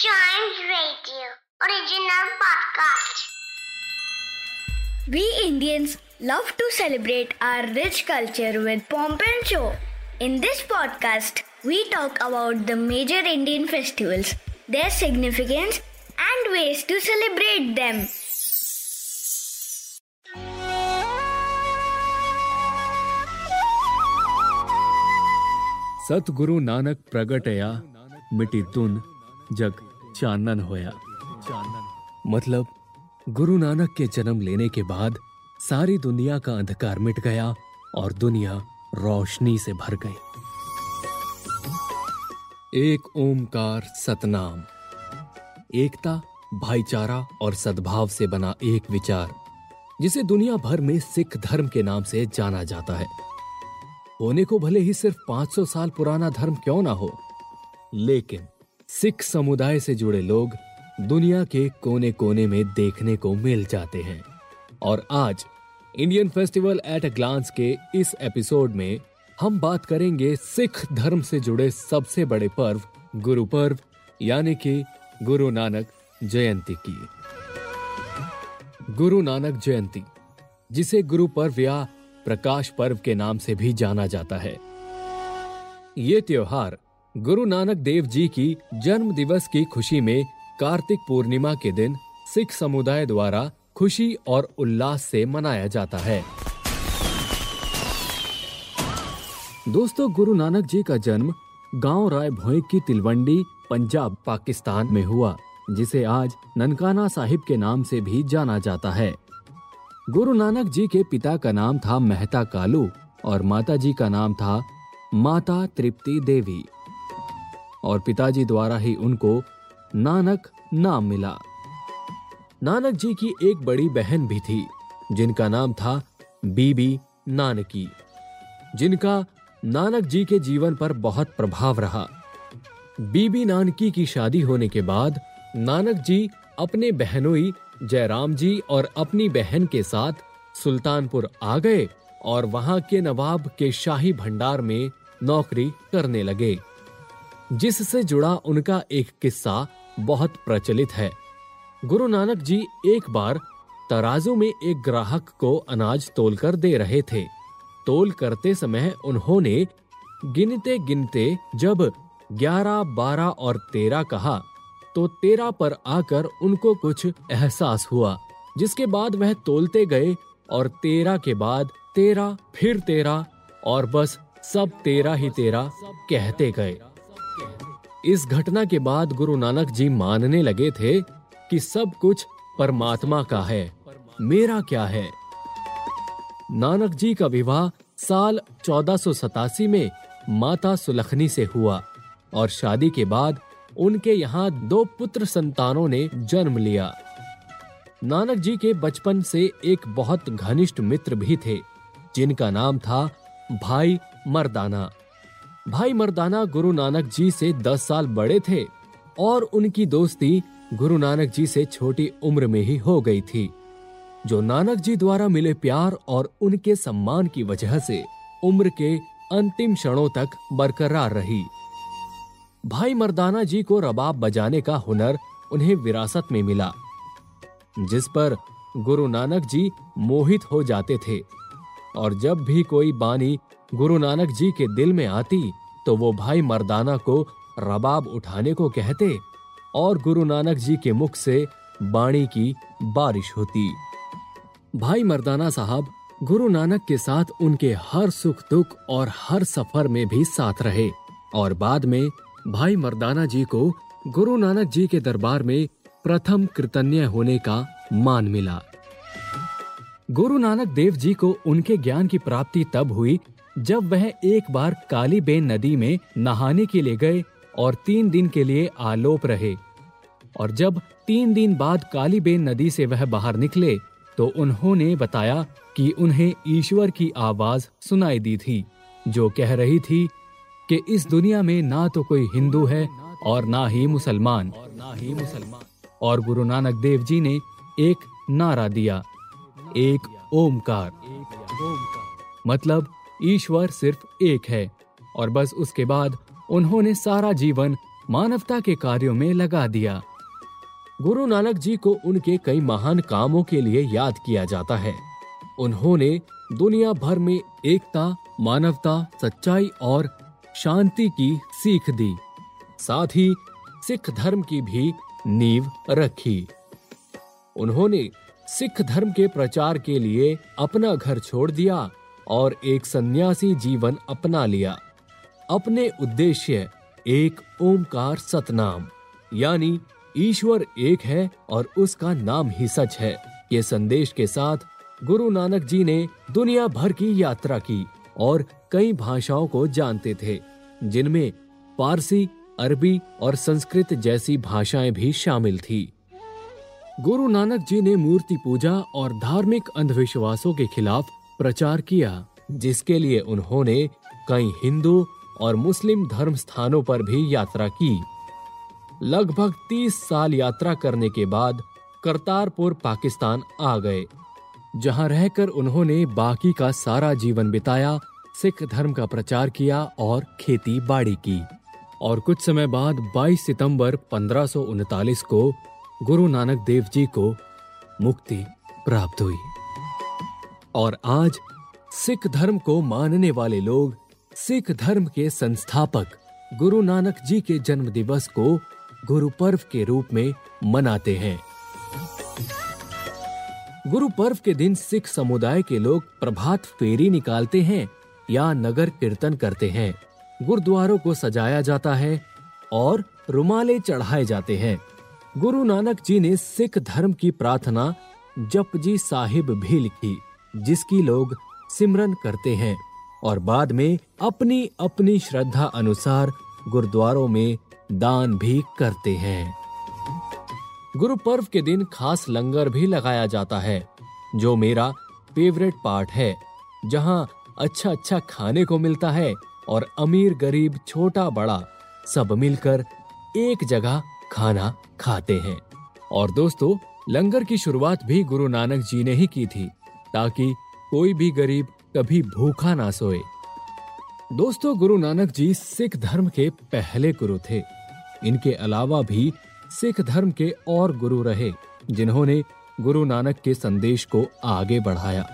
Giant Radio original podcast. We Indians love to celebrate our rich culture with pomp and show. In this podcast, we talk about the major Indian festivals, their significance, and ways to celebrate them. सतगुरु नानक प्रगटया मिटी धुन जग चानन होया। मतलब गुरु नानक के जन्म लेने के बाद सारी दुनिया का अंधकार मिट गया और दुनिया रोशनी से भर गई। एक ओमकार सतनाम। एकता, भाईचारा और सद्भाव से बना एक विचार, जिसे दुनिया भर में सिख धर्म के नाम से जाना जाता है। होने को भले ही सिर्फ़ 500 साल पुराना धर्म क्यों ना हो, लेकिन सिख समुदाय से जुड़े लोग दुनिया के कोने कोने में देखने को मिल जाते हैं। और आज Indian festival at a glance के इस एपिसोड में हम बात करेंगे सिख धर्म से जुड़े सबसे बड़े पर्व, गुरु पर्व, यानी कि गुरु नानक जयंती की। गुरु नानक जयंती, जिसे गुरु पर्व या प्रकाश पर्व के नाम से भी जाना जाता है। ये त्योहार गुरु नानक देव जी की जन्म दिवस की खुशी में कार्तिक पूर्णिमा के दिन सिख समुदाय द्वारा खुशी और उल्लास से मनाया जाता है। दोस्तों, गुरु नानक जी का जन्म गाँव राय भोई की तिलवंडी, पंजाब, पाकिस्तान में हुआ, जिसे आज ननकाना साहिब के नाम से भी जाना जाता है। गुरु नानक जी के पिता का नाम था मेहता कालू और माता जी का नाम था माता तृप्ति देवी। और पिताजी द्वारा ही उनको नानक नाम मिला। नानक जी की एक बड़ी बहन भी थी, जिनका नाम था बीबी नानकी, जिनका नानक जी के जीवन पर बहुत प्रभाव रहा। बीबी नानकी की शादी होने के बाद नानक जी अपने बहनोई जयराम जी और अपनी बहन के साथ सुल्तानपुर आ गए और वहाँ के नवाब के शाही भंडार में नौकरी करने लगे। जिससे जुड़ा उनका एक किस्सा बहुत प्रचलित है। गुरु नानक जी एक बार तराजू में एक ग्राहक को अनाज तोलकर दे रहे थे। तोल करते समय उन्होंने गिनते गिनते जब ग्यारह, बारह और तेरह कहा तो तेरह पर आकर उनको कुछ एहसास हुआ, जिसके बाद वह तोलते गए और तेरह के बाद तेरह, फिर तेरह और बस सब तेरह ही तेरह कहते गए। इस घटना के बाद गुरु नानक जी मानने लगे थे कि सब कुछ परमात्मा का है। मेरा क्या है? नानक जी का विवाह साल चौदह में माता सुलखनी से हुआ और शादी के बाद उनके यहाँ दो पुत्र संतानों ने जन्म लिया। नानक जी के बचपन से एक बहुत घनिष्ठ मित्र भी थे, जिनका नाम था भाई मर्दाना। भाई मर्दाना गुरु नानक जी से दस साल बड़े थे और उनकी दोस्ती गुरु नानक जी से छोटी उम्र में ही हो गई थी, जो नानक जी द्वारा मिले प्यार और उनके सम्मान की वजह से उम्र के अंतिम क्षणों तक बरकरार रही। भाई मर्दाना जी को रबाब बजाने का हुनर उन्हें विरासत में मिला, जिस पर गुरु नानक जी मोहित हो जाते थे और जब भी कोई बानी गुरु नानक जी के दिल में आती तो वो भाई मर्दाना को रबाब उठाने को कहते और गुरु नानक जी के मुख से बाणी की बारिश होती। भाई मर्दाना साहब, गुरु नानक के साथ उनके हर सुख दुख और हर सफ़र में भी साथ रहे और बाद में भाई मर्दाना जी को गुरु नानक जी के दरबार में प्रथम कृतन्य होने का मान मिला। गुरु नानक देव जी को उनके ज्ञान की प्राप्ति तब हुई जब वह एक बार काली बेन नदी में नहाने के लिए गए और तीन दिन के लिए आलोप रहे, और जब तीन दिन बाद काली बेन नदी से वह बाहर निकले तो उन्होंने बताया कि उन्हें ईश्वर की आवाज़ सुनाई दी थी, जो कह रही थी कि इस दुनिया में ना तो कोई हिंदू है और ना ही मुसलमान और ना ही मुसलमान। और गुरु नानक देव जी ने एक नारा दिया, एक ओमकार। मतलब ईश्वर सिर्फ़ एक है, और बस उसके बाद उन्होंने सारा जीवन मानवता के कार्यों में लगा दिया। गुरु नानक जी को उनके कई महान कामों के लिए याद किया जाता है। उन्होंने दुनिया भर में एकता, मानवता, सच्चाई और शांति की सीख दी, साथ ही सिख धर्म की भी नींव रखी। उन्होंने सिख धर्म के प्रचार के लिए अपना घर छोड़ दिया और एक सन्यासी जीवन अपना लिया। अपने उद्देश्य, एक ओमकार सतनाम। यानी, ईश्वर एक है और उसका नाम ही सच है। ये संदेश के साथ, गुरु नानक जी ने दुनिया भर की यात्रा की और कई भाषाओं को जानते थे, जिनमें पारसी, अरबी और संस्कृत जैसी भाषाएँ भी शामिल थी। गुरु नानक जी ने मूर्ति पूजा और धार्मिक अंधविश्वासों के खिलाफ प्रचार किया, जिसके लिए उन्होंने कई हिंदू और मुस्लिम धर्म स्थानों पर भी यात्रा की। लगभग तीस साल यात्रा करने के बाद करतारपुर, पाकिस्तान आ गए, जहाँ रहकर उन्होंने बाकी का सारा जीवन बिताया, सिख धर्म का प्रचार किया और खेती बाड़ी की। और कुछ समय बाद 22 सितंबर पंद्रह को गुरु नानक देव जी को मुक्ति प्राप्त हुई। और आज सिख धर्म को मानने वाले लोग सिख धर्म के संस्थापक गुरु नानक जी के जन्म दिवस को गुरु पर्व के रूप में मनाते हैं। गुरु पर्व के दिन सिख समुदाय के लोग प्रभात फेरी निकालते हैं या नगर कीर्तन करते हैं। गुरुद्वारों को सजाया जाता है और रुमाले चढ़ाए जाते हैं। गुरु नानक जी ने सिख धर्म की प्रार्थना जपजी साहिब भी लिखी। जिसकी लोग सिमरन करते हैं और बाद में अपनी अपनी श्रद्धा अनुसार गुरुद्वारों में दान भी करते हैं। गुरु पर्व के दिन खास लंगर भी लगाया जाता है, जो मेरा फेवरेट पार्ट है, जहाँ अच्छा अच्छा खाने को मिलता है और अमीर गरीब छोटा बड़ा सब मिलकर एक जगह खाना खाते हैं। और दोस्तों, लंगर की शुरुआत भी गुरु नानक जी ने ही की थी। ताकि कोई भी गरीब कभी भूखा ना सोए। दोस्तों, गुरु नानक जी सिख धर्म के पहले गुरु थे। इनके अलावा भी सिख धर्म के और गुरु रहे, जिन्होंने गुरु नानक के संदेश को आगे बढ़ाया।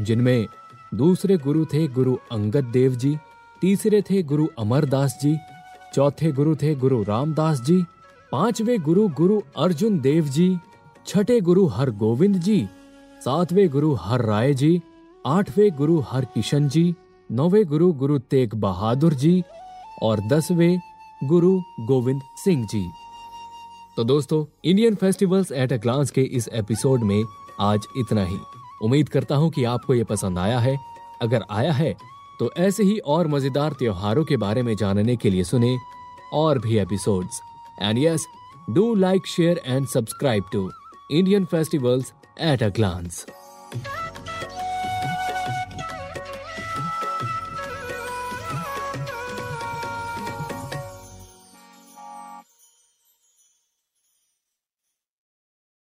जिनमें दूसरे गुरु थे गुरु अंगद देव जी, तीसरे थे गुरु अमरदास जी, चौथे गुरु थे गुरु रामदास जी, पांचवे गुरु गुरु अर्जुन देव जी, छठे गुरु हर गोविंद जी सातवें गुरु हर राय जी, आठवें गुरु हर किशन जी, नौवे गुरु गुरु तेग बहादुर जी और दसवें गुरु गोविंद सिंह जी। तो दोस्तों Indian festivals at a glance के इस एपिसोड में आज इतना ही। उम्मीद करता हूँ कि आपको ये पसंद आया है। अगर आया है तो ऐसे ही और मज़ेदार त्योहारों के बारे में जानने के लिए सुने और भी episodes and yes do like share and subscribe to Indian festivals at a glance